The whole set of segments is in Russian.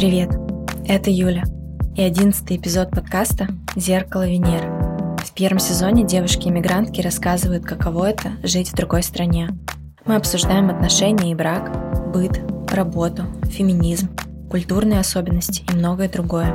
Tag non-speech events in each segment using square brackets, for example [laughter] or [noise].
Привет, это Юля и одиннадцатый эпизод подкаста «Зеркало Венеры». В первом сезоне девушки-иммигрантки рассказывают, каково это – жить в другой стране. Мы обсуждаем отношения и брак, быт, работу, феминизм, культурные особенности и многое другое.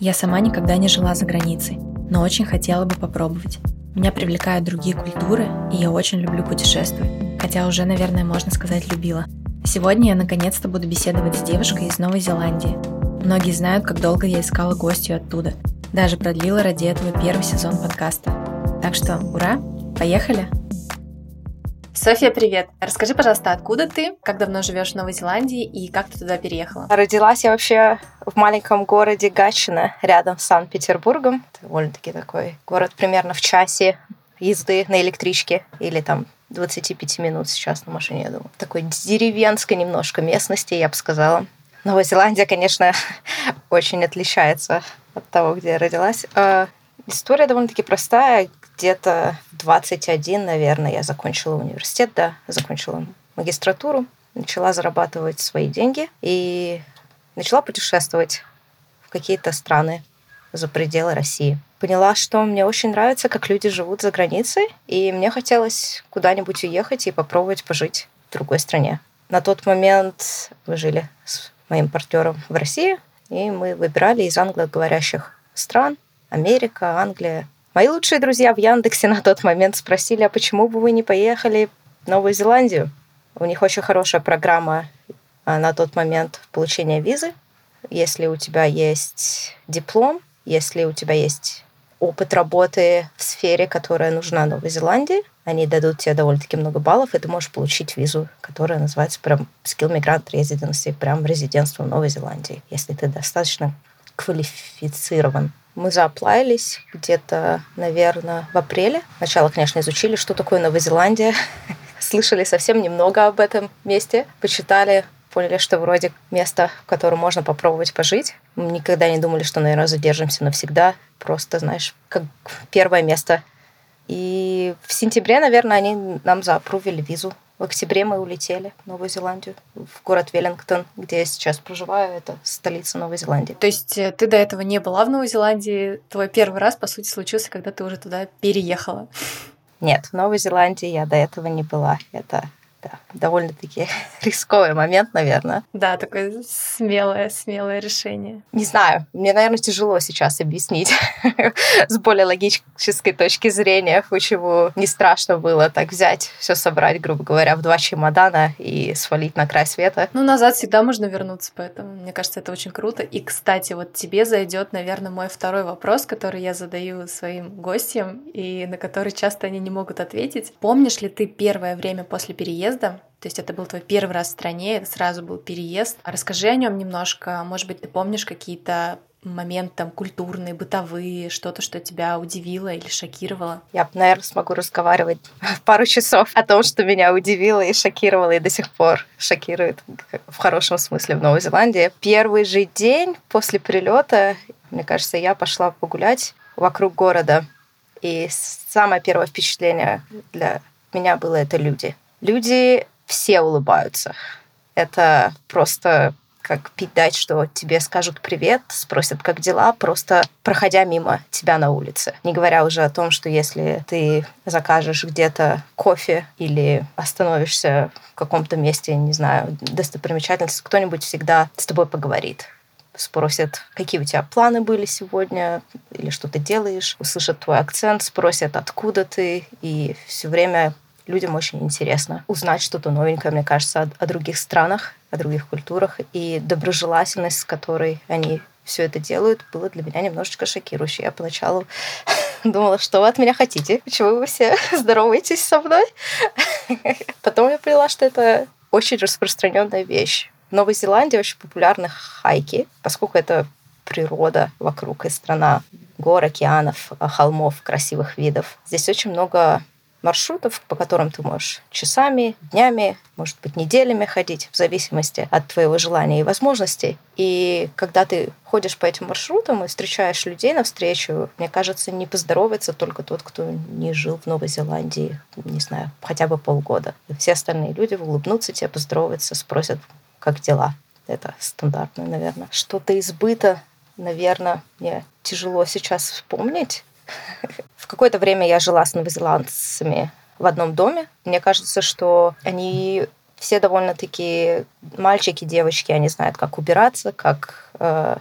Я сама никогда не жила за границей, но очень хотела бы попробовать. Меня привлекают другие культуры, и я очень люблю путешествовать, хотя уже, наверное, можно сказать, любила – Сегодня я наконец-то буду беседовать с девушкой из Новой Зеландии. Многие знают, как долго я искала гостью оттуда. Даже продлила ради этого первый сезон подкаста. Так что, ура, поехали! София, привет! Расскажи, пожалуйста, откуда ты, как давно живешь в Новой Зеландии и как ты туда переехала? Родилась я вообще в маленьком городе Гатчина, рядом с Санкт-Петербургом. Довольно-таки такой город примерно в часе езды на электричке или там 25 минут сейчас на машине, я думаю. Такой деревенской немножко местности, я бы сказала. Новая Зеландия, конечно, [laughs] очень отличается от того, где я родилась. А, история довольно-таки простая. Где-то в 21, наверное, я закончила университет, да, закончила магистратуру, начала зарабатывать свои деньги и начала путешествовать в какие-то страны за пределы России поняла, что мне очень нравится, как люди живут за границей, и мне хотелось куда-нибудь уехать и попробовать пожить в другой стране. На тот момент мы жили с моим партнером в России, и мы выбирали из англоговорящих стран Америка, Англия. Мои лучшие друзья в Яндексе на тот момент спросили, а почему бы вы не поехали в Новую Зеландию? У них очень хорошая программа а, на тот момент получения визы. Если у тебя есть диплом, если у тебя есть опыт работы в сфере, которая нужна Новой Зеландии. Они дадут тебе довольно-таки много баллов, и ты можешь получить визу, которая называется прям Skill Migrant Residency, прям резидентство Новой Зеландии, если ты достаточно квалифицирован. Мы зааплавились где-то, наверное, в апреле. Сначала, конечно, изучили, что такое Новая Зеландия. [laughs] Слышали совсем немного об этом месте. Почитали поняли, что вроде место, в котором можно попробовать пожить. Мы никогда не думали, что, наверное, задержимся навсегда. Просто, знаешь, как первое место. И в сентябре, наверное, они нам заапрувили визу. В октябре мы улетели в Новую Зеландию, в город Веллингтон, где я сейчас проживаю. Это столица Новой Зеландии. То есть э, ты до этого не была в Новой Зеландии? Твой первый раз, по сути, случился, когда ты уже туда переехала? Нет, в Новой Зеландии я до этого не была. Это да, довольно-таки [laughs] рисковый момент, наверное. Да, такое смелое, смелое решение. Не знаю, мне, наверное, тяжело сейчас объяснить [laughs] с более логической точки зрения, почему не страшно было так взять, все собрать, грубо говоря, в два чемодана и свалить на край света. Ну, назад всегда можно вернуться, поэтому мне кажется, это очень круто. И, кстати, вот тебе зайдет, наверное, мой второй вопрос, который я задаю своим гостям и на который часто они не могут ответить. Помнишь ли ты первое время после переезда переезда. То есть это был твой первый раз в стране, это сразу был переезд. Расскажи о нем немножко. Может быть, ты помнишь какие-то моменты там культурные, бытовые, что-то, что тебя удивило или шокировало? Я, наверное, смогу разговаривать [laughs] пару часов о том, что меня удивило и шокировало, и до сих пор шокирует в хорошем смысле в Новой Зеландии. Первый же день после прилета, мне кажется, я пошла погулять вокруг города. И самое первое впечатление для меня было это люди люди все улыбаются. Это просто как пить дать, что тебе скажут привет, спросят, как дела, просто проходя мимо тебя на улице. Не говоря уже о том, что если ты закажешь где-то кофе или остановишься в каком-то месте, не знаю, достопримечательности, кто-нибудь всегда с тобой поговорит спросят, какие у тебя планы были сегодня, или что ты делаешь, услышат твой акцент, спросят, откуда ты, и все время людям очень интересно узнать что-то новенькое, мне кажется, о, о других странах, о других культурах. И доброжелательность, с которой они все это делают, было для меня немножечко шокирующе. Я поначалу [laughs] думала, что вы от меня хотите, почему вы все [laughs] здороваетесь со мной. [laughs] Потом я поняла, что это очень распространенная вещь. В Новой Зеландии очень популярны хайки, поскольку это природа вокруг и страна гор, океанов, холмов, красивых видов. Здесь очень много маршрутов, по которым ты можешь часами, днями, может быть, неделями ходить, в зависимости от твоего желания и возможностей. И когда ты ходишь по этим маршрутам и встречаешь людей навстречу, мне кажется, не поздоровается только тот, кто не жил в Новой Зеландии, не знаю, хотя бы полгода. Все остальные люди улыбнутся тебе, поздороваются, спросят, как дела. Это стандартно, наверное. Что-то избыто, наверное, мне тяжело сейчас вспомнить. В какое-то время я жила с новозеландцами в одном доме. Мне кажется, что они все довольно-таки мальчики, девочки, они знают, как убираться, как э,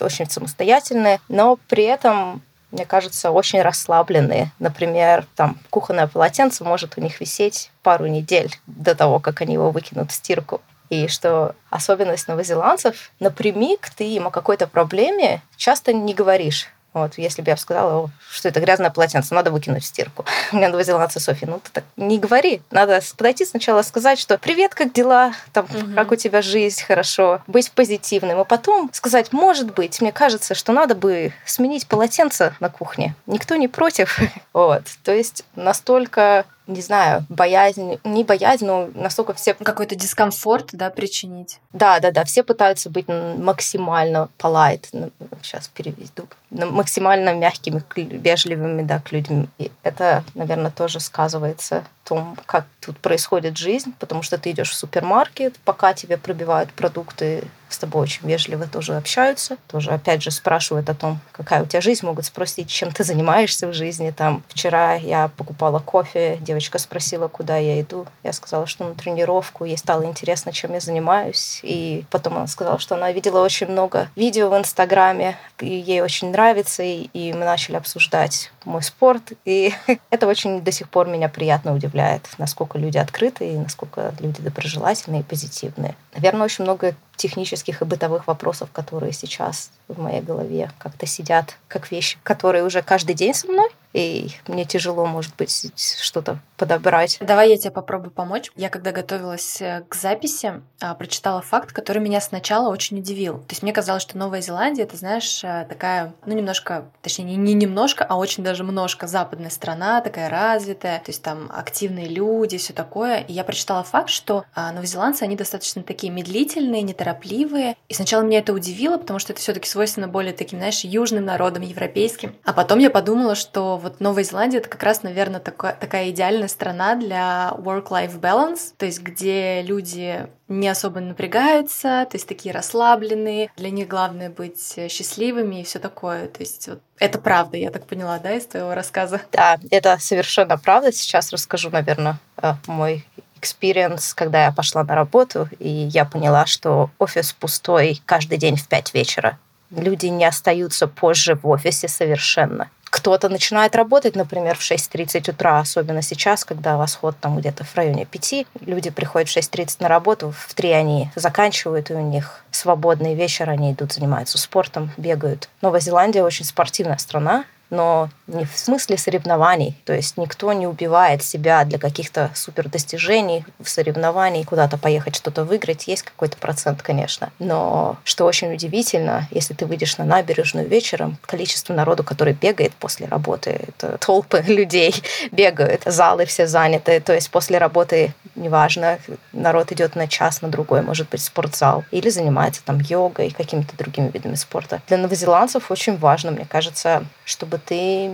очень самостоятельные, но при этом мне кажется, очень расслабленные. Например, там кухонное полотенце может у них висеть пару недель до того, как они его выкинут в стирку. И что особенность новозеландцев, напрямик ты им о какой-то проблеме часто не говоришь. Вот, если бы я сказала, что это грязное полотенце, надо выкинуть в стирку. Мне новозеландцы Софья, ну ты так не говори. Надо подойти сначала сказать, что привет, как дела, там, угу. как у тебя жизнь, хорошо, быть позитивным. А потом сказать, может быть, мне кажется, что надо бы сменить полотенце на кухне. Никто не против. [laughs] Вот. То есть настолько не знаю, боязнь, не боязнь, но настолько все... Какой-то дискомфорт, да, причинить. Да, да, да, все пытаются быть максимально polite, сейчас переведу, максимально мягкими, вежливыми, да, к людям. И это, наверное, тоже сказывается том, как тут происходит жизнь, потому что ты идешь в супермаркет, пока тебе пробивают продукты с тобой очень вежливо тоже общаются, тоже опять же спрашивают о том, какая у тебя жизнь, могут спросить, чем ты занимаешься в жизни. Там вчера я покупала кофе, девочка спросила, куда я иду. Я сказала, что на тренировку. Ей стало интересно, чем я занимаюсь. И потом она сказала, что она видела очень много видео в Инстаграме, и ей очень нравится, и, и мы начали обсуждать мой спорт. И [laughs] это очень до сих пор меня приятно удивляет, насколько люди открыты и насколько люди доброжелательные и позитивные. Наверное, очень много технических и бытовых вопросов, которые сейчас в моей голове как-то сидят, как вещи, которые уже каждый день со мной, и мне тяжело, может быть, что-то подобрать. Давай я тебе попробую помочь. Я когда готовилась э, к записи, а, прочитала факт, который меня сначала очень удивил. То есть мне казалось, что Новая Зеландия, это, знаешь, э, такая, ну, немножко, точнее, не немножко, а очень даже немножко западная страна, такая развитая, то есть там активные люди, все такое. И я прочитала факт, что а, новозеландцы, они достаточно такие медлительные, неторопливые. И сначала меня это удивило, потому что это все таки свойственно более таким, знаешь, южным народам, европейским. А потом я подумала, что вот Новая Зеландия это как раз, наверное, такая, такая идеальная страна для work-life balance, то есть где люди не особо напрягаются, то есть такие расслабленные, для них главное быть счастливыми и все такое. То есть вот это правда, я так поняла, да, из твоего рассказа? Да, это совершенно правда. Сейчас расскажу, наверное, э, мой experience, когда я пошла на работу, и я поняла, что офис пустой каждый день в 5 вечера. Люди не остаются позже в офисе совершенно кто-то начинает работать, например, в 6.30 утра, особенно сейчас, когда восход там где-то в районе 5. Люди приходят в 6.30 на работу, в 3 они заканчивают, и у них свободный вечер, они идут, занимаются спортом, бегают. Новая Зеландия очень спортивная страна, но не в смысле соревнований. То есть никто не убивает себя для каких-то супер достижений в соревновании, куда-то поехать, что-то выиграть. Есть какой-то процент, конечно. Но что очень удивительно, если ты выйдешь на набережную вечером, количество народу, который бегает после работы, это толпы [laughs] людей бегают, залы все заняты. То есть после работы, неважно, народ идет на час, на другой, может быть, спортзал, или занимается там йогой, какими-то другими видами спорта. Для новозеландцев очень важно, мне кажется, чтобы ты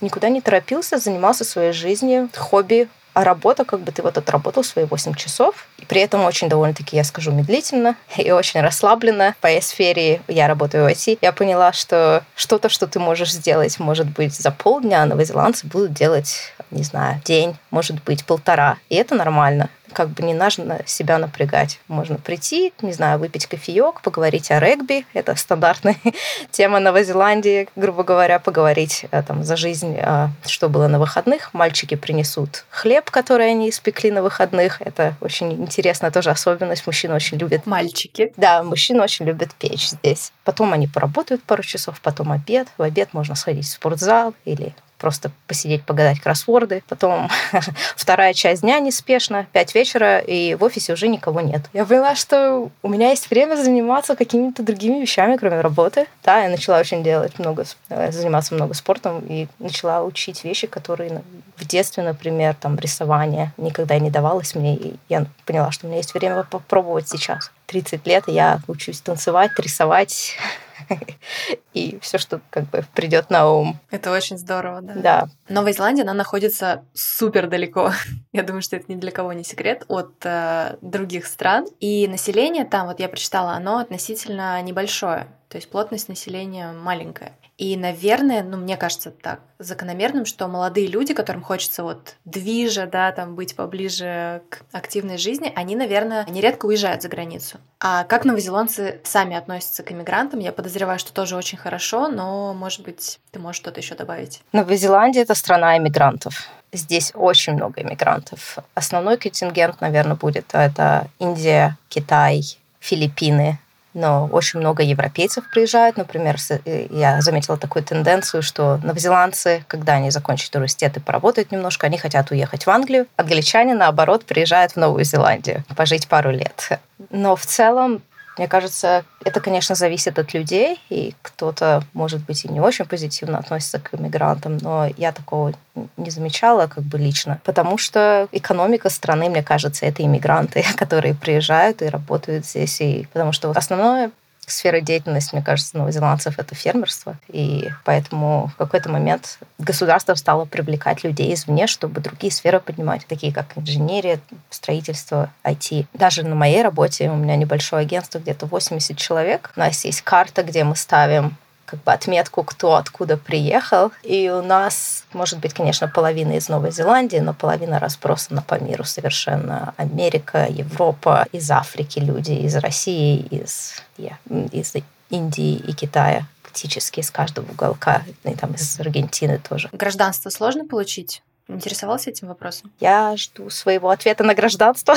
никуда не торопился, занимался своей жизнью, хобби, а работа, как бы ты вот отработал свои 8 часов, и при этом очень довольно-таки, я скажу, медлительно [laughs] и очень расслабленно. По сфере я работаю в IT. Я поняла, что что-то, что ты можешь сделать, может быть, за полдня, а новозеландцы будут делать, не знаю, день, может быть, полтора. И это нормально как бы не нужно себя напрягать. Можно прийти, не знаю, выпить кофеек, поговорить о регби. Это стандартная [laughs] тема Новой Зеландии, грубо говоря, поговорить э, там, за жизнь, э, что было на выходных. Мальчики принесут хлеб, который они испекли на выходных. Это очень интересная тоже особенность. Мужчины очень любят... Мальчики. Да, мужчины очень любят печь здесь. Потом они поработают пару часов, потом обед. В обед можно сходить в спортзал или просто посидеть, погадать кроссворды. Потом [laughs] вторая часть дня неспешно, пять вечера, и в офисе уже никого нет. Я поняла, что у меня есть время заниматься какими-то другими вещами, кроме работы. Да, я начала очень делать много, э, заниматься много спортом и начала учить вещи, которые в детстве, например, там, рисование никогда не давалось мне. И я поняла, что у меня есть время попробовать сейчас. 30 лет, и я учусь танцевать, рисовать, [laughs] [laughs] и все, что как бы придет на ум. Это очень здорово, да. Да. Новая Зеландия, она находится супер далеко. [laughs] Я думаю, что это ни для кого не секрет от э, других стран. И население там, вот я прочитала, оно относительно небольшое. То есть плотность населения маленькая. И, наверное, ну, мне кажется так, закономерным, что молодые люди, которым хочется вот движа, да, там быть поближе к активной жизни, они, наверное, нередко уезжают за границу. А как новозеландцы сами относятся к иммигрантам, я подозреваю, что тоже очень хорошо, но, может быть, ты можешь что-то еще добавить? Новая Зеландия — это страна иммигрантов. Здесь очень много иммигрантов. Основной контингент, наверное, будет это Индия, Китай, Филиппины, но очень много европейцев приезжают. Например, э, я заметила такую тенденцию, что новозеландцы, когда они закончат университет и поработают немножко, они хотят уехать в Англию. Англичане, наоборот, приезжают в Новую Зеландию пожить пару лет. Но в целом мне кажется, это, конечно, зависит от людей, и кто-то, может быть, и не очень позитивно относится к иммигрантам, но я такого не замечала как бы лично, потому что экономика страны, мне кажется, это иммигранты, [laughs] которые приезжают и работают здесь, и потому что основное сфера деятельности, мне кажется, новозеландцев — это фермерство. И поэтому в какой-то момент государство стало привлекать людей извне, чтобы другие сферы поднимать, такие как инженерия, строительство, IT. Даже на моей работе у меня небольшое агентство, где-то 80 человек. У нас есть карта, где мы ставим как бы отметку, кто откуда приехал. И у нас, может быть, конечно, половина из Новой Зеландии, но половина разбросана по миру совершенно. Америка, Европа, из Африки люди, из России, из, yeah, из Индии и Китая практически из каждого уголка, и там из Аргентины тоже. Гражданство сложно получить? Интересовался этим вопросом? Я жду своего ответа на гражданство.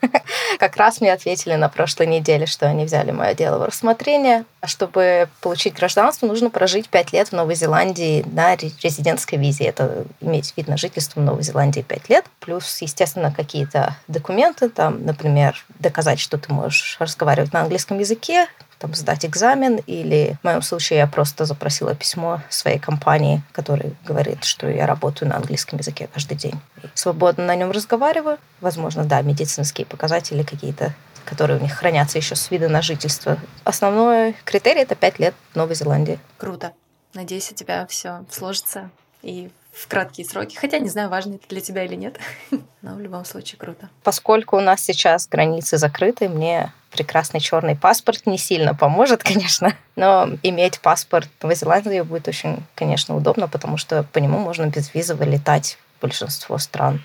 [laughs] Как раз мне ответили на прошлой неделе, что они взяли мое дело в рассмотрение. Чтобы получить гражданство, нужно прожить пять лет в Новой Зеландии на резидентской визе. Это иметь вид на жительство в Новой Зеландии пять лет. Плюс, естественно, какие-то документы, там, например, доказать, что ты можешь разговаривать на английском языке, там, сдать экзамен, или в моем случае я просто запросила письмо своей компании, который говорит, что я работаю на английском языке каждый день. И свободно на нем разговариваю. Возможно, да, медицинские показатели какие-то которые у них хранятся еще с вида на жительство. Основной критерий — это пять лет в Новой Зеландии. Круто. Надеюсь, у тебя все сложится и в краткие сроки. Хотя не знаю, важно это для тебя или нет. [laughs] Но в любом случае круто. Поскольку у нас сейчас границы закрыты, мне прекрасный черный паспорт не сильно поможет, [laughs] конечно, но иметь паспорт в Зеландии будет очень, конечно, удобно, потому что по нему можно безвизово летать в большинство стран.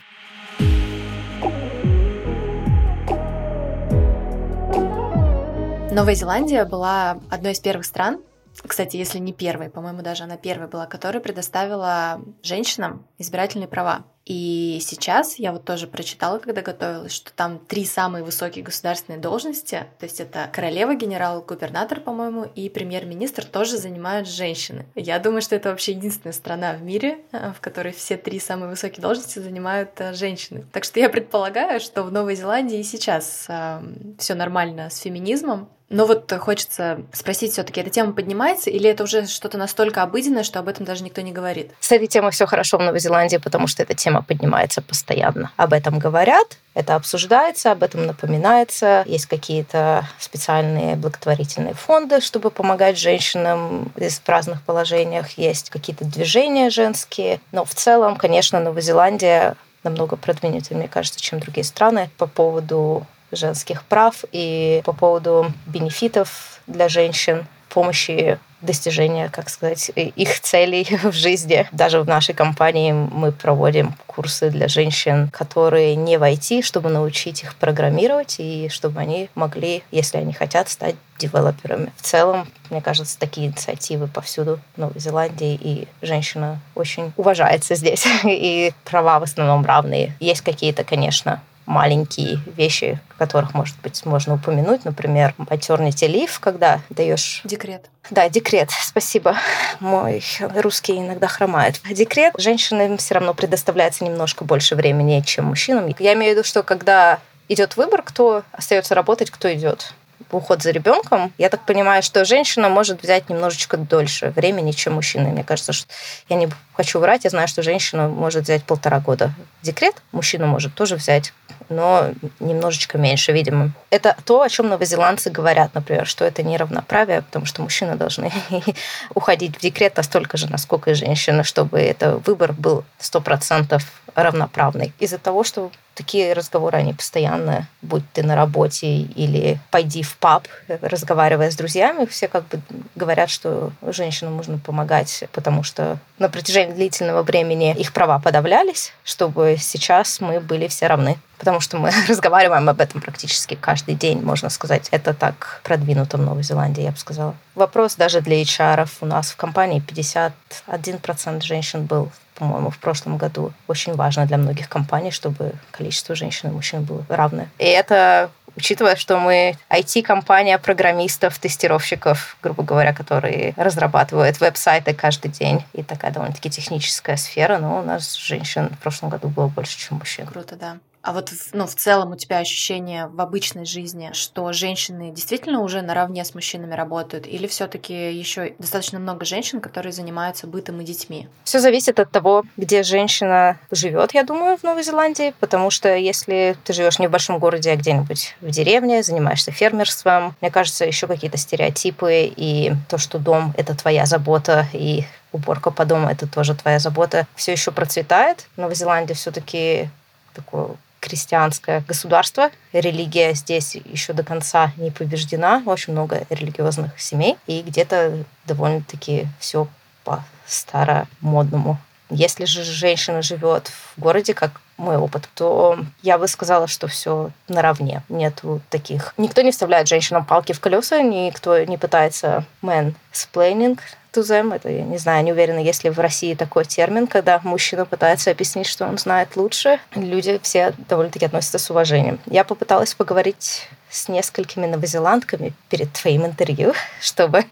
Новая Зеландия была одной из первых стран, кстати, если не первой, по-моему, даже она первая была, которая предоставила женщинам избирательные права. И сейчас я вот тоже прочитала, когда готовилась, что там три самые высокие государственные должности, то есть это королева, генерал-губернатор, по-моему, и премьер-министр тоже занимают женщины. Я думаю, что это вообще единственная страна в мире, э, в которой все три самые высокие должности занимают э, женщины. Так что я предполагаю, что в Новой Зеландии и сейчас э, все нормально с феминизмом, но вот хочется спросить все-таки, эта тема поднимается или это уже что-то настолько обыденное, что об этом даже никто не говорит? С этой темой все хорошо в Новой Зеландии, потому что эта тема поднимается постоянно. Об этом говорят, это обсуждается, об этом напоминается. Есть какие-то специальные благотворительные фонды, чтобы помогать женщинам в разных положениях. Есть какие-то движения женские. Но в целом, конечно, Новая Зеландия намного продвинутее, мне кажется, чем другие страны по поводу женских прав и по поводу бенефитов для женщин, помощи достижения, как сказать, их целей [laughs] в жизни. Даже в нашей компании мы проводим курсы для женщин, которые не в IT, чтобы научить их программировать и чтобы они могли, если они хотят, стать девелоперами. В целом, мне кажется, такие инициативы повсюду в Новой Зеландии, и женщина очень уважается здесь, [laughs] и права в основном равные. Есть какие-то, конечно, маленькие вещи, которых, может быть, можно упомянуть. Например, maternity leave, когда даешь... Декрет. Да, декрет, спасибо. Мой русский иногда хромает. Декрет женщинам все равно предоставляется немножко больше времени, чем мужчинам. Я имею в виду, что когда идет выбор, кто остается работать, кто идет уход за ребенком, я так понимаю, что женщина может взять немножечко дольше времени, чем мужчина. Мне кажется, что я не хочу врать, я знаю, что женщина может взять полтора года декрет, мужчина может тоже взять, но немножечко меньше, видимо. Это то, о чем новозеландцы говорят, например, что это неравноправие, потому что мужчины должны [laughs] уходить в декрет настолько же, насколько и женщины, чтобы это выбор был 100% равноправный. Из-за того, что такие разговоры, они постоянно, будь ты на работе или пойди в паб, разговаривая с друзьями, все как бы говорят, что женщинам нужно помогать, потому что на протяжении длительного времени их права подавлялись, чтобы сейчас мы были все равны. Потому что мы [laughs] разговариваем об этом практически каждый день, можно сказать. Это так продвинуто в Новой Зеландии, я бы сказала. Вопрос даже для HR. У нас в компании 51% женщин был по-моему, в прошлом году. Очень важно для многих компаний, чтобы количество женщин и мужчин было равное. И это учитывая, что мы IT-компания программистов, тестировщиков, грубо говоря, которые разрабатывают веб-сайты каждый день. И такая довольно-таки техническая сфера, но у нас женщин в прошлом году было больше, чем мужчин. Круто, да. А вот ну, в целом у тебя ощущение в обычной жизни, что женщины действительно уже наравне с мужчинами работают, или все-таки еще достаточно много женщин, которые занимаются бытом и детьми? Все зависит от того, где женщина живет, я думаю, в Новой Зеландии, потому что если ты живешь не в большом городе, а где-нибудь в деревне, занимаешься фермерством, мне кажется, еще какие-то стереотипы и то, что дом это твоя забота и уборка по дому это тоже твоя забота, все еще процветает. В Новой Зеландии все-таки такое крестьянское государство. Религия здесь еще до конца не побеждена. Очень много религиозных семей. И где-то довольно-таки все по-старомодному. Если же женщина живет в городе, как мой опыт, то я бы сказала, что все наравне. Нет таких... Никто не вставляет женщинам палки в колеса, никто не пытается man splaining to them. Это, я не знаю, не уверена, есть ли в России такой термин, когда мужчина пытается объяснить, что он знает лучше. Люди все довольно-таки относятся с уважением. Я попыталась поговорить с несколькими новозеландками перед твоим интервью, [laughs] чтобы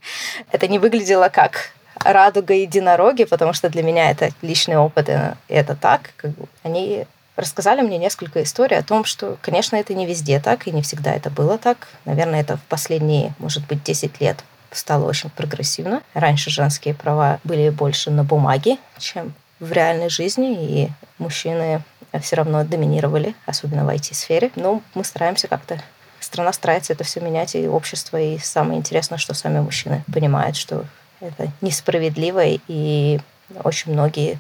это не выглядело как радуга единороги, потому что для меня это личный опыт, и это так. Как бы они рассказали мне несколько историй о том, что, конечно, это не везде так, и не всегда это было так. Наверное, это в последние, может быть, 10 лет стало очень прогрессивно. Раньше женские права были больше на бумаге, чем в реальной жизни, и мужчины все равно доминировали, особенно в IT-сфере. Но мы стараемся как-то страна старается это все менять, и общество, и самое интересное, что сами мужчины понимают, что это несправедливо, и очень многие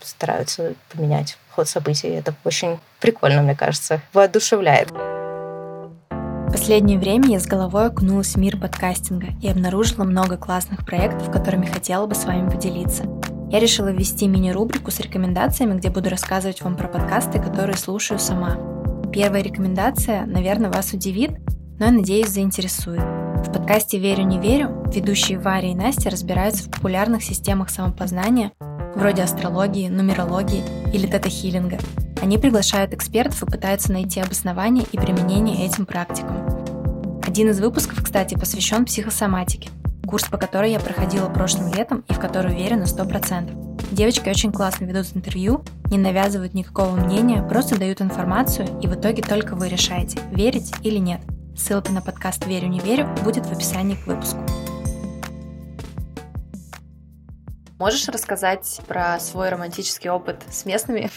стараются поменять ход событий. Это очень прикольно, мне кажется, воодушевляет. В последнее время я с головой окунулась в мир подкастинга и обнаружила много классных проектов, которыми хотела бы с вами поделиться. Я решила ввести мини-рубрику с рекомендациями, где буду рассказывать вам про подкасты, которые слушаю сама. Первая рекомендация, наверное, вас удивит, но я надеюсь заинтересует. В подкасте «Верю, не верю» ведущие Варя и Настя разбираются в популярных системах самопознания, вроде астрологии, нумерологии или тета-хиллинга – они приглашают экспертов и пытаются найти обоснование и применение этим практикам. Один из выпусков, кстати, посвящен психосоматике, курс по которой я проходила прошлым летом и в который уверена 100%. Девочки очень классно ведут интервью, не навязывают никакого мнения, просто дают информацию, и в итоге только вы решаете, верить или нет. Ссылка на подкаст «Верю, не верю» будет в описании к выпуску. Можешь рассказать про свой романтический опыт с местными?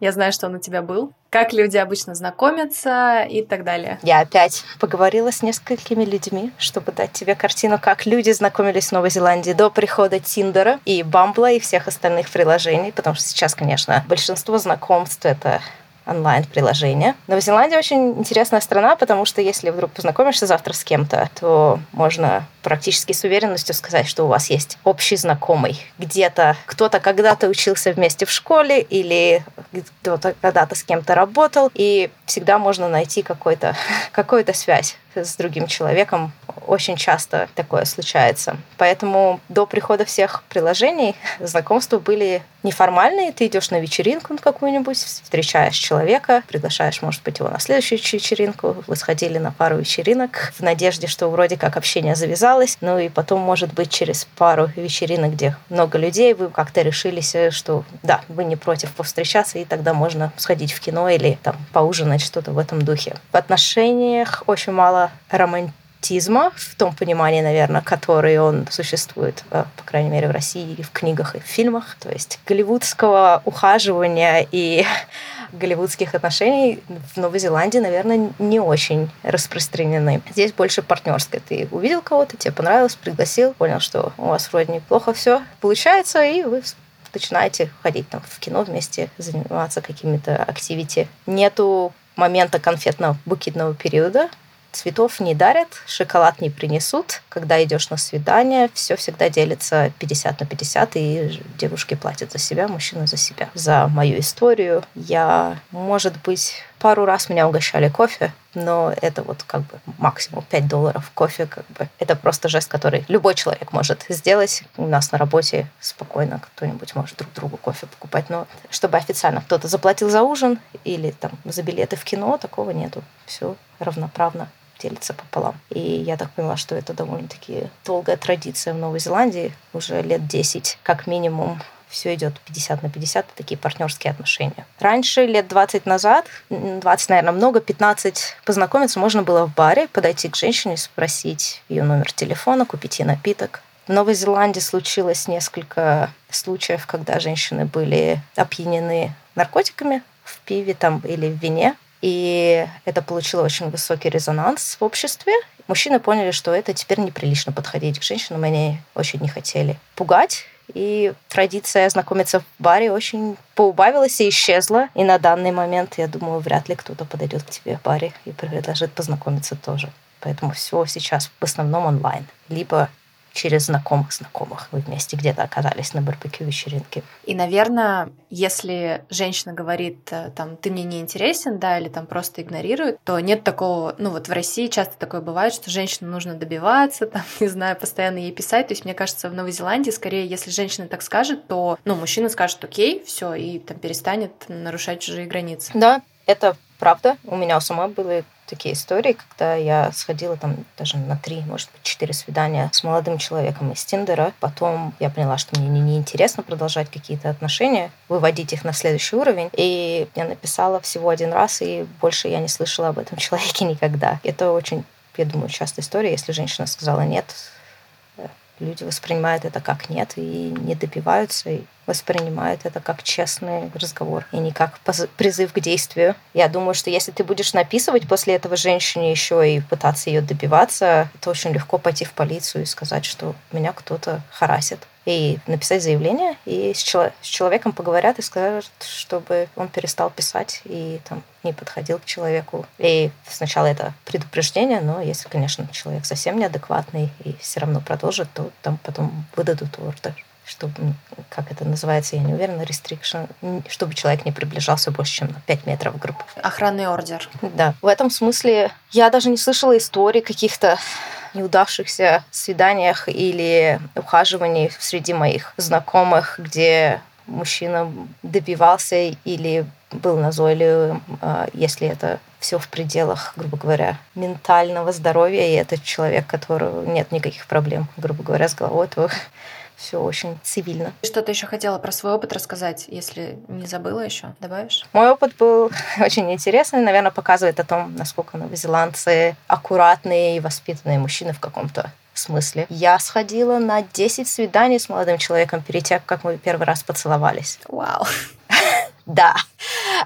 Я знаю, что он у тебя был. Как люди обычно знакомятся и так далее. Я опять поговорила с несколькими людьми, чтобы дать тебе картину, как люди знакомились в Новой Зеландии до прихода Тиндера и Бамбла и всех остальных приложений, потому что сейчас, конечно, большинство знакомств — это онлайн-приложение. Новая Зеландия очень интересная страна, потому что если вдруг познакомишься завтра с кем-то, то можно практически с уверенностью сказать, что у вас есть общий знакомый. Где-то кто-то когда-то учился вместе в школе или кто-то когда-то с кем-то работал, и всегда можно найти какой-то, [laughs] какую-то связь с другим человеком очень часто такое случается. Поэтому до прихода всех приложений знакомства были неформальные. Ты идешь на вечеринку какую-нибудь, встречаешь человека, приглашаешь, может быть, его на следующую вечеринку. Вы сходили на пару вечеринок в надежде, что вроде как общение завязалось. Ну и потом, может быть, через пару вечеринок, где много людей, вы как-то решились, э, что да, вы не против повстречаться, и тогда можно сходить в кино или там поужинать, что-то в этом духе. В отношениях очень мало романтизма в том понимании, наверное, который он существует, э, по крайней мере, в России, в книгах и в фильмах. То есть голливудского ухаживания и [laughs] голливудских отношений в Новой Зеландии, наверное, не очень распространены. Здесь больше партнерское. Ты увидел кого-то, тебе понравилось, пригласил, понял, что у вас вроде неплохо все получается, и вы начинаете ходить там в кино вместе, заниматься какими-то активити. Нету момента конфетно-букетного периода, цветов не дарят, шоколад не принесут. Когда идешь на свидание, все всегда делится 50 на 50, и девушки платят за себя, мужчины за себя. За мою историю я, может быть, пару раз меня угощали кофе, но это вот как бы максимум 5 долларов кофе, как бы. Это просто жест, который любой человек может сделать. У нас на работе спокойно кто-нибудь может друг другу кофе покупать, но чтобы официально кто-то заплатил за ужин или там за билеты в кино, такого нету. Все равноправно делится пополам. И я так поняла, что это довольно-таки долгая традиция в Новой Зеландии, уже лет 10 как минимум все идет 50 на 50, такие партнерские отношения. Раньше, лет 20 назад, 20, наверное, много, 15, познакомиться можно было в баре, подойти к женщине, спросить ее номер телефона, купить ей напиток. В Новой Зеландии случилось несколько случаев, когда женщины были опьянены наркотиками в пиве там, или в вине, и это получило очень высокий резонанс в обществе. Мужчины поняли, что это теперь неприлично подходить к женщинам, они очень не хотели пугать. И традиция знакомиться в баре очень поубавилась и исчезла. И на данный момент, я думаю, вряд ли кто-то подойдет к тебе в баре и предложит познакомиться тоже. Поэтому все сейчас в основном онлайн. Либо через знакомых знакомых. Вы вместе где-то оказались на барбекю вечеринке. И, наверное, если женщина говорит, э, там, ты мне не интересен, да, или там просто игнорирует, то нет такого, ну вот в России часто такое бывает, что женщину нужно добиваться, [laughs] там, не знаю, постоянно ей писать. То есть, мне кажется, в Новой Зеландии скорее, если женщина так скажет, то, ну, мужчина скажет, окей, все, и там перестанет нарушать чужие границы. Да, это правда. У меня у самой были такие истории, когда я сходила там даже на три, может быть, четыре свидания с молодым человеком из Тиндера. Потом я поняла, что мне неинтересно не продолжать какие-то отношения, выводить их на следующий уровень. И я написала всего один раз, и больше я не слышала об этом [laughs] человеке никогда. Это очень, я думаю, частая история. Если женщина сказала нет, люди воспринимают это как нет и не добиваются, и воспринимают это как честный разговор и не как призыв к действию. Я думаю, что если ты будешь написывать после этого женщине еще и пытаться ее добиваться, то очень легко пойти в полицию и сказать, что меня кто-то харасит и написать заявление, и с, чело- с человеком поговорят и скажут, чтобы он перестал писать и там не подходил к человеку. И сначала это предупреждение, но если, конечно, человек совсем неадекватный и все равно продолжит, то там потом выдадут ордер чтобы, как это называется, я не уверена, restriction, чтобы человек не приближался больше, чем на 5 метров в группу. Охранный ордер. Да. В этом смысле я даже не слышала истории каких-то неудавшихся свиданиях или ухаживаний среди моих знакомых, где мужчина добивался или был назойливым, а, если это все в пределах, грубо говоря, ментального здоровья, и это человек, которого нет никаких проблем, грубо говоря, с головой, то все очень цивильно. Что-то еще хотела про свой опыт рассказать, если не забыла еще, добавишь? Мой опыт был [laughs] очень интересный, наверное, показывает о том, насколько новозеландцы аккуратные и воспитанные мужчины в каком-то смысле. Я сходила на 10 свиданий с молодым человеком перед тем, как мы первый раз поцеловались. Вау. Да.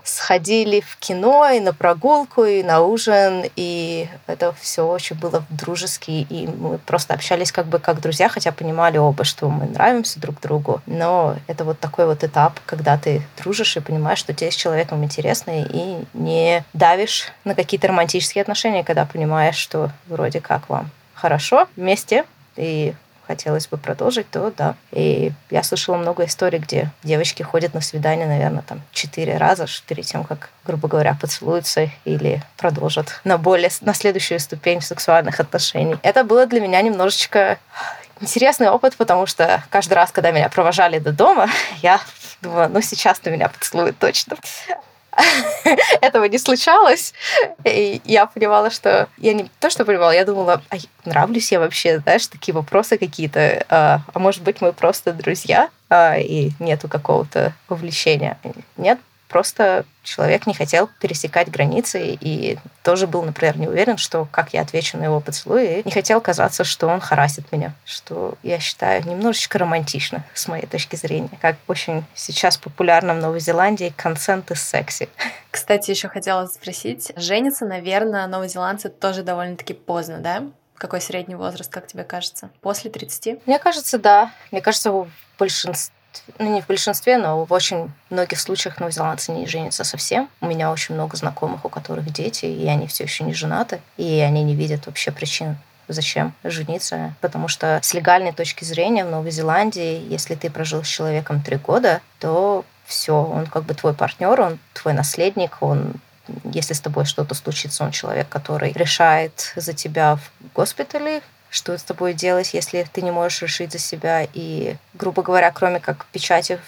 Сходили в кино и на прогулку, и на ужин, и это все очень было дружески, и мы просто общались как бы как друзья, хотя понимали оба, что мы нравимся друг другу. Но это вот такой вот этап, когда ты дружишь и понимаешь, что тебе с человеком интересно, и не давишь на какие-то романтические отношения, когда понимаешь, что вроде как вам хорошо вместе, и хотелось бы продолжить, то да. И я слышала много историй, где девочки ходят на свидание, наверное, там четыре раза перед тем, как, грубо говоря, поцелуются или продолжат на более, на следующую ступень сексуальных отношений. Это было для меня немножечко интересный опыт, потому что каждый раз, когда меня провожали до дома, [laughs] я думала, ну сейчас-то меня поцелуют точно. [laughs] этого не случалось. И я понимала, что... Я не то, что понимала, я думала, а нравлюсь я вообще, знаешь, такие вопросы какие-то. А, а может быть, мы просто друзья, а, и нету какого-то увлечения. Нет, Просто человек не хотел пересекать границы и тоже был, например, не уверен, что как я отвечу на его поцелуй, и не хотел казаться, что он харасит меня, что я считаю немножечко романтично с моей точки зрения. Как очень сейчас популярно в Новой Зеландии консент и секси. Кстати, еще хотела спросить, жениться, наверное, новозеландцы тоже довольно-таки поздно, да? Какой средний возраст, как тебе кажется? После 30? Мне кажется, да. Мне кажется, в большинстве ну не в большинстве, но в очень многих случаях новозеландцы не женятся совсем. У меня очень много знакомых, у которых дети, и они все еще не женаты, и они не видят вообще причин зачем жениться, потому что с легальной точки зрения в Новой Зеландии, если ты прожил с человеком три года, то все, он как бы твой партнер, он твой наследник, он если с тобой что-то случится, он человек, который решает за тебя в госпитале, что с тобой делать, если ты не можешь решить за себя. И, грубо говоря, кроме как печати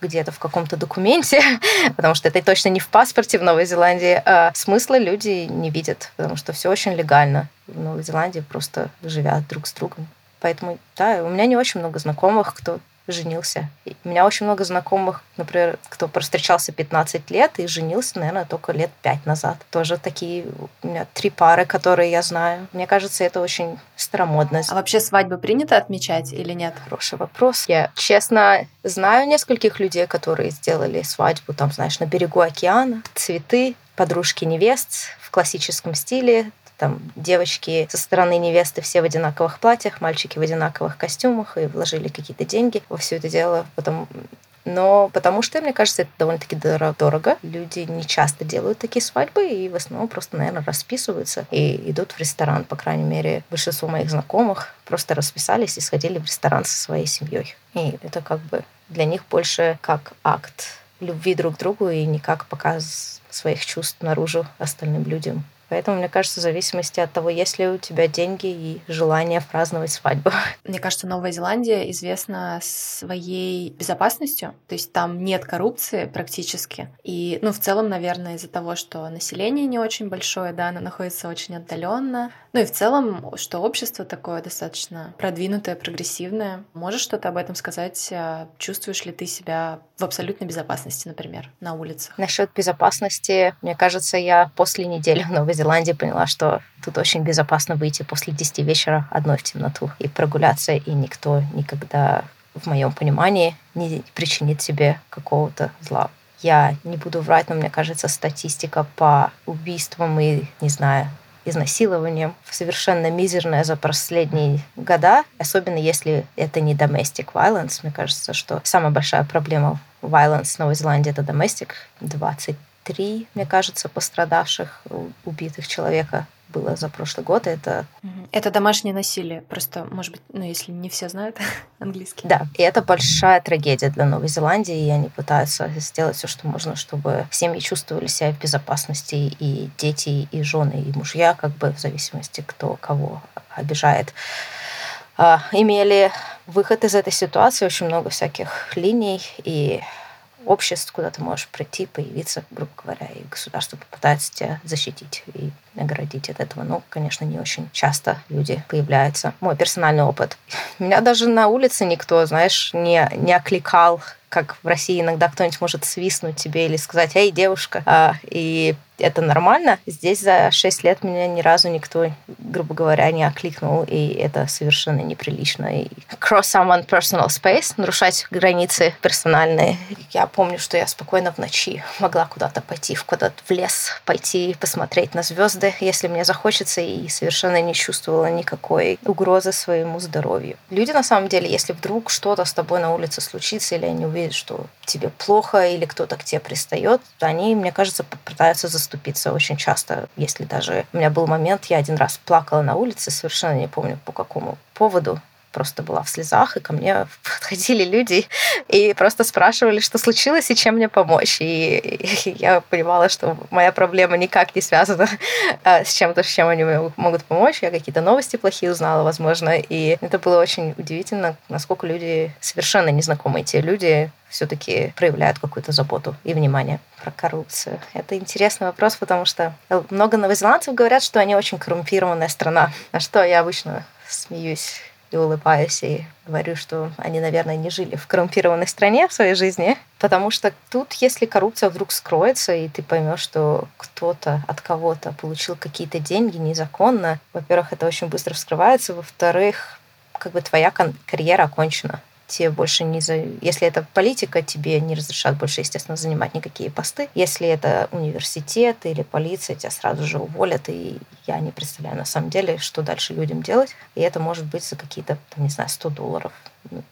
где-то в каком-то документе, [laughs] потому что это точно не в паспорте в Новой Зеландии, а смысла люди не видят, потому что все очень легально. В Новой Зеландии просто живят друг с другом. Поэтому, да, у меня не очень много знакомых, кто женился. И у меня очень много знакомых, например, кто простречался 15 лет и женился, наверное, только лет 5 назад. Тоже такие у меня три пары, которые я знаю. Мне кажется, это очень старомодно. А вообще свадьбы принято отмечать или нет? Хороший вопрос. Я, честно, знаю нескольких людей, которые сделали свадьбу, там, знаешь, на берегу океана, цветы, подружки невест в классическом стиле, там девочки со стороны невесты все в одинаковых платьях, мальчики в одинаковых костюмах и вложили какие-то деньги во все это дело. Потом но потому что, мне кажется, это довольно-таки дорого. Люди не часто делают такие свадьбы и в основном просто, наверное, расписываются и идут в ресторан. По крайней мере, большинство моих знакомых просто расписались и сходили в ресторан со своей семьей. И это как бы для них больше как акт любви друг к другу и не как показ своих чувств наружу остальным людям. Поэтому, мне кажется, в зависимости от того, есть ли у тебя деньги и желание праздновать свадьбу. [laughs] Мне кажется, Новая Зеландия известна своей безопасностью, то есть там нет коррупции практически. И, ну, в целом, наверное, из-за того, что население не очень большое, да, оно находится очень отдаленно. Ну и в целом, что общество такое достаточно продвинутое, прогрессивное. Можешь что-то об этом сказать? А чувствуешь ли ты себя в абсолютной безопасности, например, на улицах? Насчет безопасности, мне кажется, я после недели в Новой Зеландии поняла, что тут очень безопасно выйти после 10 вечера одной в темноту и прогуляться, и никто никогда, в моем понимании, не причинит себе какого-то зла. Я не буду врать, но мне кажется, статистика по убийствам и, не знаю, изнасилованием совершенно мизерная за последние года, особенно если это не domestic violence. Мне кажется, что самая большая проблема violence в Новой Зеландии это domestic. 23, мне кажется, пострадавших, убитых человека было за прошлый год. Это... Это домашнее насилие. Просто, может быть, ну, если не все знают [laughs] английский. Да, и это большая трагедия для Новой Зеландии, и они пытаются сделать все, что можно, чтобы семьи чувствовали себя в безопасности, и дети, и жены, и мужья, как бы в зависимости, кто кого обижает а, имели выход из этой ситуации, очень много всяких линий, и обществ, куда ты можешь прийти, появиться, грубо говоря, и государство попытается тебя защитить и наградить от этого. Ну, конечно, не очень часто люди появляются. Мой персональный опыт. [laughs] Меня даже на улице никто, знаешь, не, не окликал как в России иногда кто-нибудь может свистнуть тебе или сказать «Эй, девушка!» а, И это нормально. Здесь за 6 лет меня ни разу никто, грубо говоря, не окликнул, и это совершенно неприлично. И cross someone personal space, нарушать границы персональные. Я помню, что я спокойно в ночи могла куда-то пойти, куда-то в лес пойти, посмотреть на звезды, если мне захочется, и совершенно не чувствовала никакой угрозы своему здоровью. Люди, на самом деле, если вдруг что-то с тобой на улице случится, или они увидят, что тебе плохо, или кто-то к тебе пристает, они, мне кажется, пытаются заставить заступиться очень часто, если даже... У меня был момент, я один раз плакала на улице, совершенно не помню по какому поводу, просто была в слезах, и ко мне [laughs] подходили люди и просто спрашивали, что случилось и чем мне помочь. И [laughs] я понимала, что моя проблема никак не связана [laughs] а, с чем-то, с чем они могут помочь. Я какие-то новости плохие узнала, возможно. И это было очень удивительно, насколько люди, совершенно незнакомые те люди, все-таки проявляют какую-то заботу и внимание про коррупцию. Это интересный вопрос, потому что много новозеландцев говорят, что они очень коррумпированная страна. На что я обычно смеюсь и улыбаюсь и говорю, что они, наверное, не жили в коррумпированной стране в своей жизни, потому что тут, если коррупция вдруг скроется, и ты поймешь, что кто-то от кого-то получил какие-то деньги незаконно, во-первых, это очень быстро вскрывается, во-вторых, как бы твоя карьера окончена тебе больше не... За... Если это политика, тебе не разрешат больше, естественно, занимать никакие посты. Если это университет или полиция, тебя сразу же уволят, и я не представляю на самом деле, что дальше людям делать. И это может быть за какие-то, там, не знаю, 100 долларов.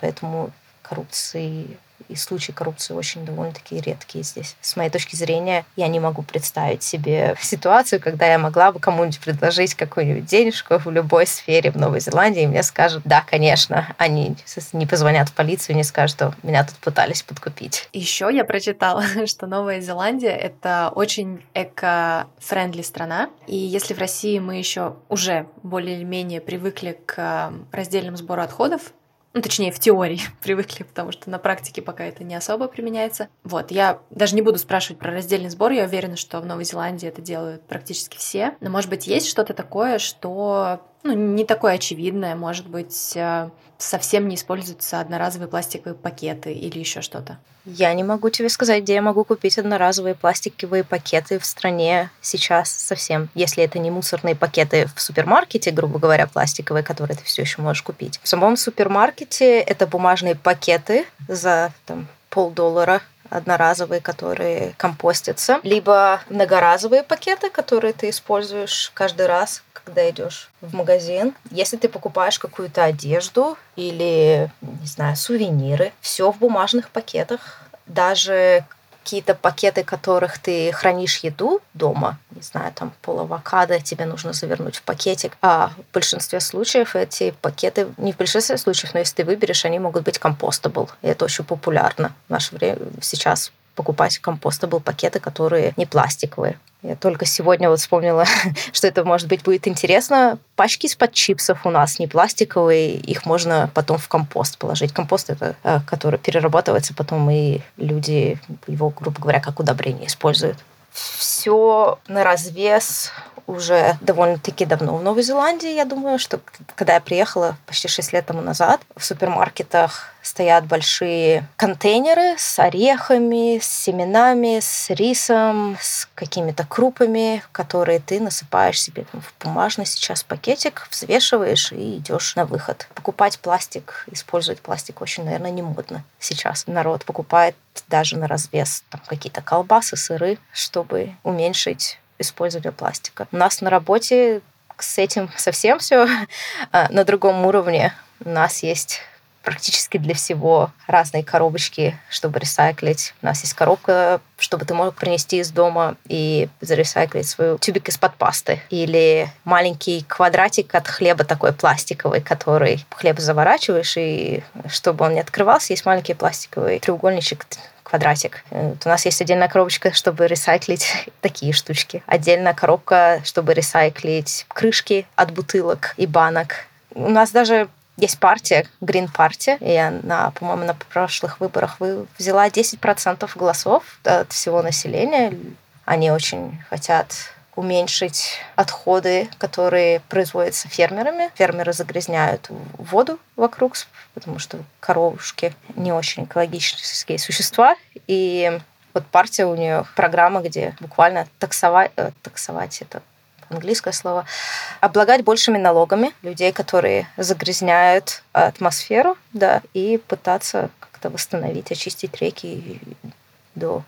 Поэтому коррупции и случаи коррупции очень довольно-таки редкие здесь. С моей точки зрения, я не могу представить себе [laughs] ситуацию, когда я могла бы кому-нибудь предложить какую-нибудь денежку в любой сфере в Новой Зеландии, и мне скажут, да, конечно, они не позвонят в полицию, не скажут, что меня тут пытались подкупить. Еще я прочитала, [laughs] что Новая Зеландия — это очень эко-френдли страна, и если в России мы еще уже более-менее привыкли к раздельному сбору отходов, ну, точнее, в теории [laughs] привыкли, потому что на практике пока это не особо применяется. Вот, я даже не буду спрашивать про раздельный сбор, я уверена, что в Новой Зеландии это делают практически все. Но, может быть, есть что-то такое, что ну, не такое очевидное, может быть, э, совсем не используются одноразовые пластиковые пакеты или еще что-то? Я не могу тебе сказать, где я могу купить одноразовые пластиковые пакеты в стране сейчас совсем. Если это не мусорные пакеты в супермаркете, грубо говоря, пластиковые, которые ты все еще можешь купить. В самом супермаркете это бумажные пакеты за там, полдоллара одноразовые, которые компостятся, либо многоразовые пакеты, которые ты используешь каждый раз, когда идешь в магазин. Если ты покупаешь какую-то одежду или, не знаю, сувениры, все в бумажных пакетах. Даже какие-то пакеты, которых ты хранишь еду дома, не знаю, там пол авокадо тебе нужно завернуть в пакетик, а в большинстве случаев эти пакеты, не в большинстве случаев, но если ты выберешь, они могут быть компостабл, и это очень популярно в наше время сейчас покупать компостабл пакеты, которые не пластиковые. Я только сегодня вот вспомнила, [laughs] что это, может быть, будет интересно. Пачки из-под чипсов у нас не пластиковые, их можно потом в компост положить. Компост это, э, который перерабатывается потом, и люди его, грубо говоря, как удобрение используют. Все на развес уже довольно-таки давно в Новой Зеландии. Я думаю, что когда я приехала почти 6 лет тому назад, в супермаркетах стоят большие контейнеры с орехами, с семенами, с рисом, с какими-то крупами, которые ты насыпаешь себе в бумажный сейчас пакетик, взвешиваешь и идешь на выход. Покупать пластик, использовать пластик очень, наверное, не модно сейчас. Народ покупает даже на развес там, какие-то колбасы, сыры, чтобы уменьшить использования пластика. У нас на работе с этим [laughs] совсем все а, на другом уровне. У нас есть практически для всего разные коробочки, чтобы ресайклить. У нас есть коробка, чтобы ты мог принести из дома и заресайклить свой тюбик из-под пасты. Или маленький квадратик от хлеба такой пластиковый, который хлеб заворачиваешь, и чтобы он не открывался, есть маленький пластиковый треугольничек квадратик. Вот у нас есть отдельная коробочка, [laughs] чтобы ресайклить [laughs] такие штучки. Отдельная коробка, чтобы ресайклить крышки от бутылок и банок. У нас даже есть партия, Green Party, и я, на, по-моему, на прошлых выборах взяла 10% голосов от всего населения. Они очень хотят уменьшить отходы, которые производятся фермерами. Фермеры загрязняют воду вокруг, потому что коровушки не очень экологические существа. И вот партия у нее программа, где буквально таксовать, э, таксовать это английское слово, облагать большими налогами людей, которые загрязняют атмосферу, да, и пытаться как-то восстановить, очистить реки до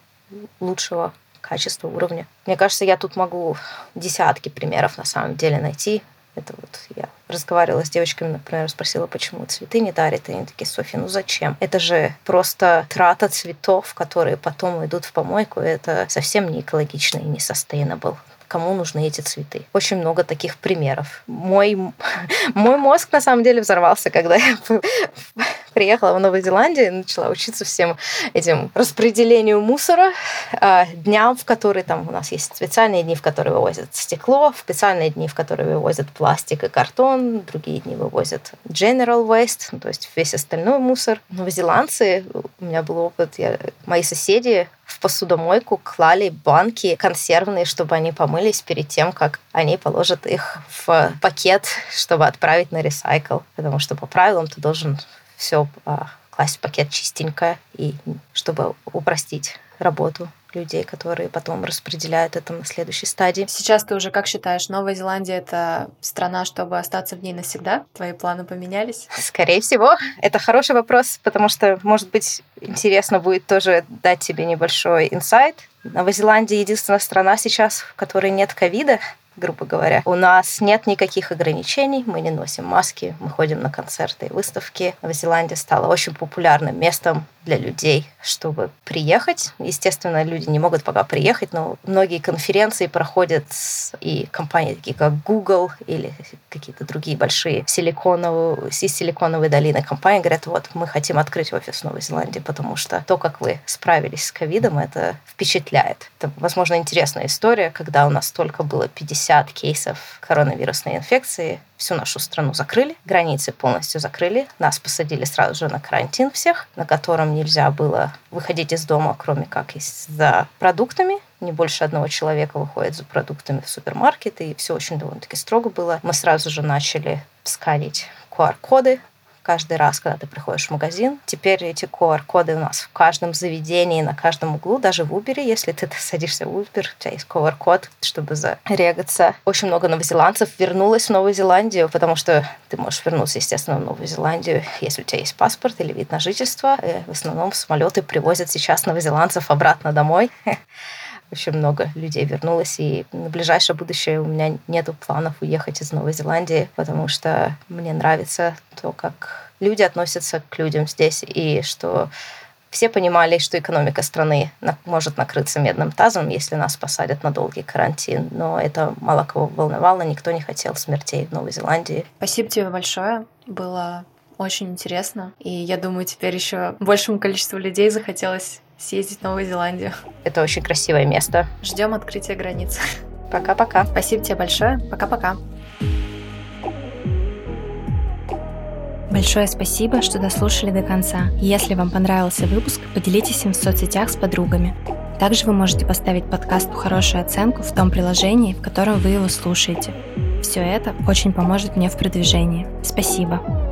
лучшего качества, уровня. Мне кажется, я тут могу десятки примеров на самом деле найти. Это вот я разговаривала с девочками, например, спросила, почему цветы не дарят. И они такие, Софья, ну зачем? Это же просто трата цветов, которые потом идут в помойку. Это совсем не экологично и не sustainable кому нужны эти цветы. Очень много таких примеров. Мой, [laughs] мой мозг на самом деле взорвался, когда я [laughs] приехала в Новую Зеландию и начала учиться всем этим распределению мусора, а, дням, в которые там у нас есть специальные дни, в которые вывозят стекло, специальные дни, в которые вывозят пластик и картон, другие дни вывозят general waste, ну, то есть весь остальной мусор. Новозеландцы, у меня был опыт, я, мои соседи в посудомойку клали банки консервные, чтобы они помылись перед тем, как они положат их в пакет, чтобы отправить на ресайкл. Потому что по правилам ты должен все а, класть в пакет чистенько, и чтобы упростить работу людей, которые потом распределяют это на следующей стадии. Сейчас ты уже как считаешь, Новая Зеландия — это страна, чтобы остаться в ней навсегда? Твои планы поменялись? Скорее всего. Это хороший вопрос, потому что, может быть, интересно будет тоже дать тебе небольшой инсайт. Новая Зеландия — единственная страна сейчас, в которой нет ковида, грубо говоря. У нас нет никаких ограничений, мы не носим маски, мы ходим на концерты и выставки. Новая Зеландия стала очень популярным местом для людей, чтобы приехать. Естественно, люди не могут пока приехать, но многие конференции проходят и компании такие как Google или какие-то другие большие силиконовые, из силиконовой долины компании говорят, вот, мы хотим открыть офис в Новой Зеландии, потому что то, как вы справились с ковидом, это впечатляет. Это, возможно, интересная история, когда у нас только было 50 кейсов коронавирусной инфекции, всю нашу страну закрыли, границы полностью закрыли, нас посадили сразу же на карантин всех, на котором нельзя было выходить из дома, кроме как за продуктами, не больше одного человека выходит за продуктами в супермаркет, и все очень довольно-таки строго было. Мы сразу же начали сканить QR-коды каждый раз, когда ты приходишь в магазин. Теперь эти QR-коды у нас в каждом заведении, на каждом углу, даже в Uber, если ты [laughs] садишься в Uber, у тебя есть QR-код, чтобы зарегаться. Очень много новозеландцев вернулось в Новую Зеландию, потому что ты можешь вернуться, естественно, в Новую Зеландию, если у тебя есть паспорт или вид на жительство. И в основном самолеты привозят сейчас новозеландцев обратно домой. [laughs] очень много людей вернулось, и на ближайшее будущее у меня нет планов уехать из Новой Зеландии, потому что мне нравится то, как люди относятся к людям здесь, и что все понимали, что экономика страны может накрыться медным тазом, если нас посадят на долгий карантин. Но это мало кого волновало, никто не хотел смертей в Новой Зеландии. Спасибо тебе большое. Было очень интересно. И я думаю, теперь еще большему количеству людей захотелось съездить в Новую Зеландию. Это очень красивое место. Ждем открытия границ. Пока-пока. Спасибо тебе большое. Пока-пока. Большое спасибо, что дослушали до конца. Если вам понравился выпуск, поделитесь им в соцсетях с подругами. Также вы можете поставить подкасту хорошую оценку в том приложении, в котором вы его слушаете. Все это очень поможет мне в продвижении. Спасибо.